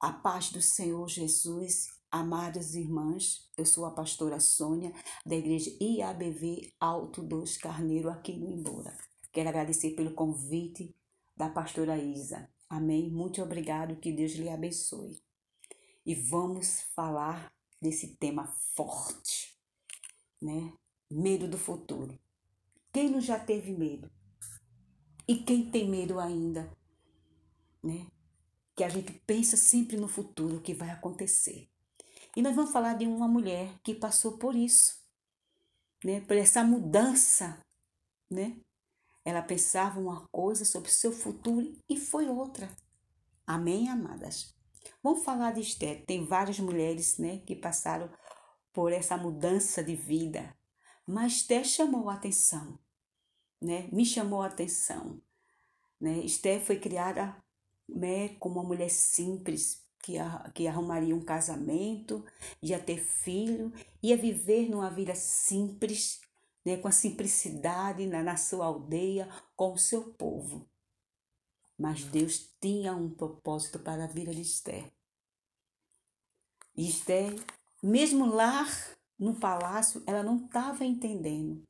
A paz do Senhor Jesus, amadas irmãs, eu sou a pastora Sônia, da igreja IABV Alto dos Carneiro, aqui no Embora. Quero agradecer pelo convite da pastora Isa. Amém? Muito obrigado, que Deus lhe abençoe. E vamos falar desse tema forte, né? Medo do futuro. Quem não já teve medo? E quem tem medo ainda, né? Que a gente pensa sempre no futuro, o que vai acontecer. E nós vamos falar de uma mulher que passou por isso, né? Por essa mudança, né? Ela pensava uma coisa sobre seu futuro e foi outra. Amém, amadas? Vamos falar de Esther. Tem várias mulheres, né, que passaram por essa mudança de vida. Mas Esther chamou a atenção, né? Me chamou a atenção, né? Esther foi criada né, como uma mulher simples, que, que arrumaria um casamento, ia ter filho, ia viver numa vida simples, né, com a simplicidade na, na sua aldeia, com o seu povo. Mas Deus tinha um propósito para a vida de Esther. E Esther, mesmo lá no palácio, ela não estava entendendo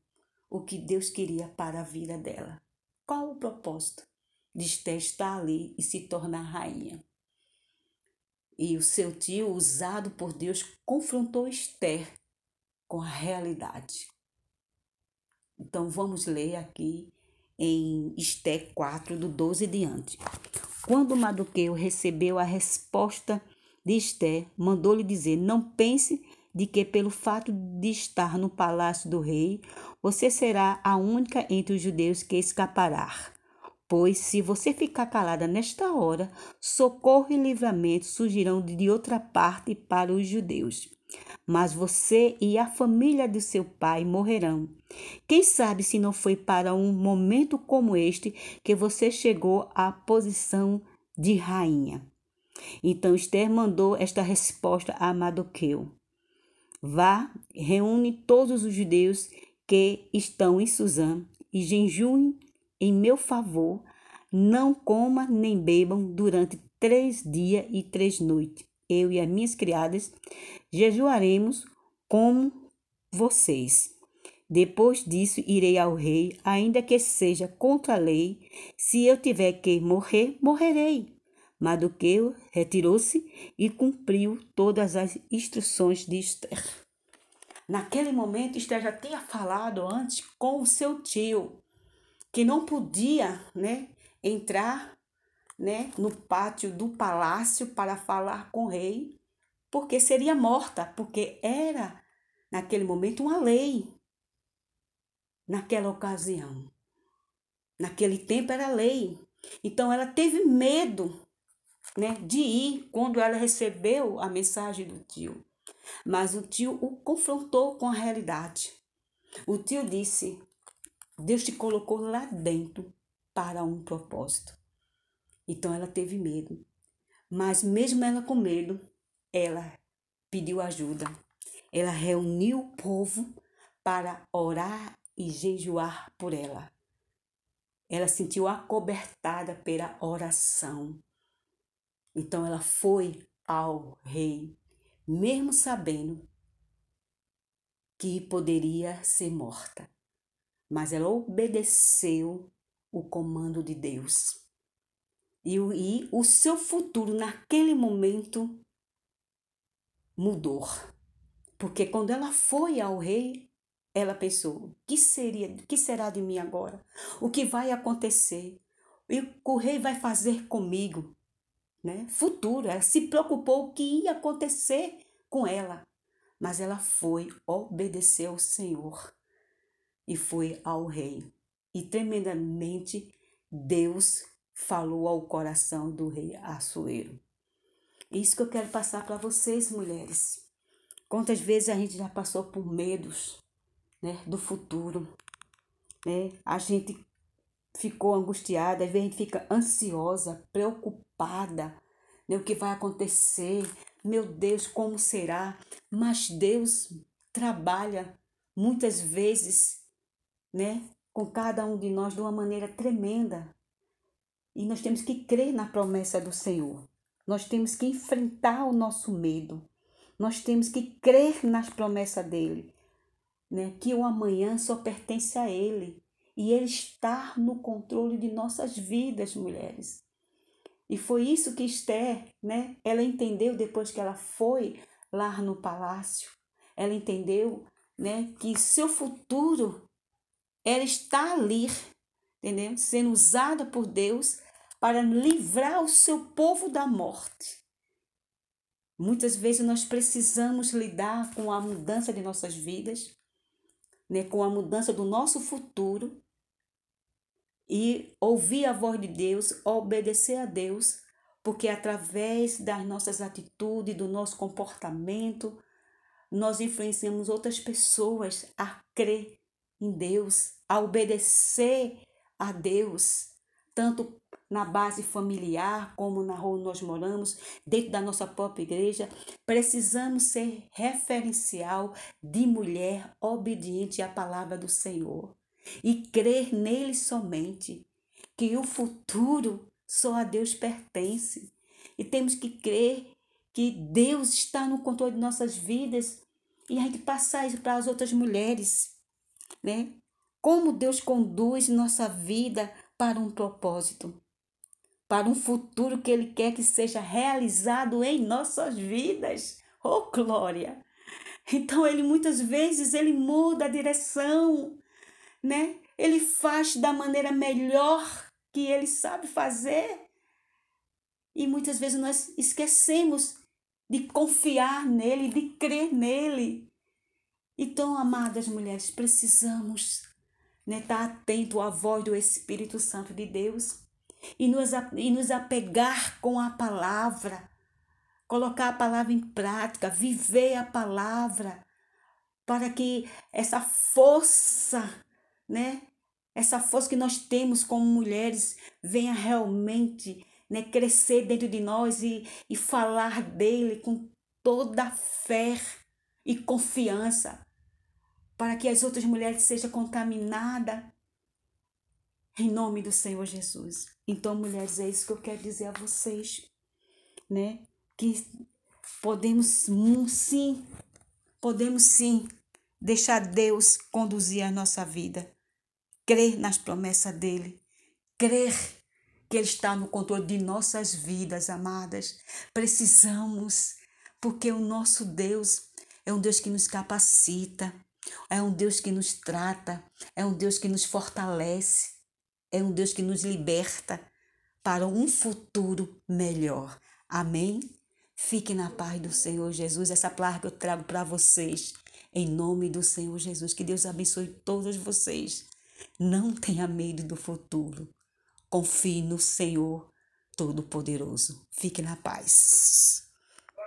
o que Deus queria para a vida dela. Qual o propósito? De Esté estar ali e se tornar rainha. E o seu tio, usado por Deus, confrontou Esther com a realidade. Então vamos ler aqui em Esté 4, do 12 diante. Quando Maduqueu recebeu a resposta de Esté, mandou-lhe dizer: Não pense de que, pelo fato de estar no palácio do rei, você será a única entre os judeus que escapará. Pois se você ficar calada nesta hora, socorro e livramento surgirão de outra parte para os judeus. Mas você e a família de seu pai morrerão. Quem sabe se não foi para um momento como este que você chegou à posição de rainha. Então Esther mandou esta resposta a Madoqueu. Vá, reúne todos os judeus que estão em Suzã e jejuem em meu favor, não coma nem bebam durante três dias e três noites. Eu e as minhas criadas jejuaremos como vocês. Depois disso, irei ao rei, ainda que seja contra a lei. Se eu tiver que morrer, morrerei. Maduqueu retirou-se e cumpriu todas as instruções de Esther. Naquele momento, Esther já tinha falado antes com o seu tio que não podia, né, entrar, né, no pátio do palácio para falar com o rei, porque seria morta, porque era naquele momento uma lei. Naquela ocasião. Naquele tempo era lei. Então ela teve medo, né, de ir quando ela recebeu a mensagem do tio. Mas o tio o confrontou com a realidade. O tio disse: Deus te colocou lá dentro para um propósito. Então ela teve medo. Mas mesmo ela com medo, ela pediu ajuda. Ela reuniu o povo para orar e jejuar por ela. Ela sentiu acobertada pela oração. Então ela foi ao rei, mesmo sabendo que poderia ser morta mas ela obedeceu o comando de Deus. E, e o seu futuro naquele momento mudou. Porque quando ela foi ao rei, ela pensou: que seria, que será de mim agora? O que vai acontecer? E o rei vai fazer comigo? Né? Futuro, ela se preocupou o que ia acontecer com ela. Mas ela foi obedecer ao Senhor e foi ao rei. E tremendamente Deus falou ao coração do rei Assuero. Isso que eu quero passar para vocês, mulheres. Quantas vezes a gente já passou por medos, né, do futuro, né? A gente ficou angustiada, às vezes a gente fica ansiosa, preocupada, né, o que vai acontecer? Meu Deus, como será? Mas Deus trabalha muitas vezes né, com cada um de nós de uma maneira tremenda. E nós temos que crer na promessa do Senhor. Nós temos que enfrentar o nosso medo. Nós temos que crer nas promessas dele, né? Que o amanhã só pertence a ele e ele está no controle de nossas vidas, mulheres. E foi isso que Esther, né? Ela entendeu depois que ela foi lá no palácio. Ela entendeu, né, que seu futuro ela está ali, entendeu? Sendo usada por Deus para livrar o seu povo da morte. Muitas vezes nós precisamos lidar com a mudança de nossas vidas, né, com a mudança do nosso futuro e ouvir a voz de Deus, obedecer a Deus, porque através das nossas atitudes, do nosso comportamento, nós influenciamos outras pessoas a crer em Deus, a obedecer a Deus, tanto na base familiar, como na rua onde nós moramos, dentro da nossa própria igreja, precisamos ser referencial de mulher obediente à palavra do Senhor e crer nele somente, que o futuro só a Deus pertence. E temos que crer que Deus está no controle de nossas vidas e a gente passar isso para as outras mulheres, né? Como Deus conduz nossa vida para um propósito para um futuro que Ele quer que seja realizado em nossas vidas. Oh, glória! Então, Ele muitas vezes ele muda a direção, né? Ele faz da maneira melhor que Ele sabe fazer. E muitas vezes nós esquecemos de confiar nele, de crer nele. Então, amadas mulheres, precisamos né, estar atento à voz do Espírito Santo de Deus e nos, e nos apegar com a palavra, colocar a palavra em prática, viver a palavra, para que essa força, né? Essa força que nós temos como mulheres venha realmente né, crescer dentro de nós e, e falar dele com toda fé e confiança, para que as outras mulheres sejam contaminadas em nome do Senhor Jesus. Então, mulheres, é isso que eu quero dizer a vocês, né? Que podemos sim, podemos sim deixar Deus conduzir a nossa vida, crer nas promessas dele, crer que ele está no controle de nossas vidas, amadas. Precisamos, porque o nosso Deus é um Deus que nos capacita, é um Deus que nos trata, é um Deus que nos fortalece é um Deus que nos liberta para um futuro melhor. Amém? Fique na paz do Senhor Jesus. Essa palavra que eu trago para vocês, em nome do Senhor Jesus. Que Deus abençoe todos vocês. Não tenha medo do futuro. Confie no Senhor Todo-Poderoso. Fique na paz.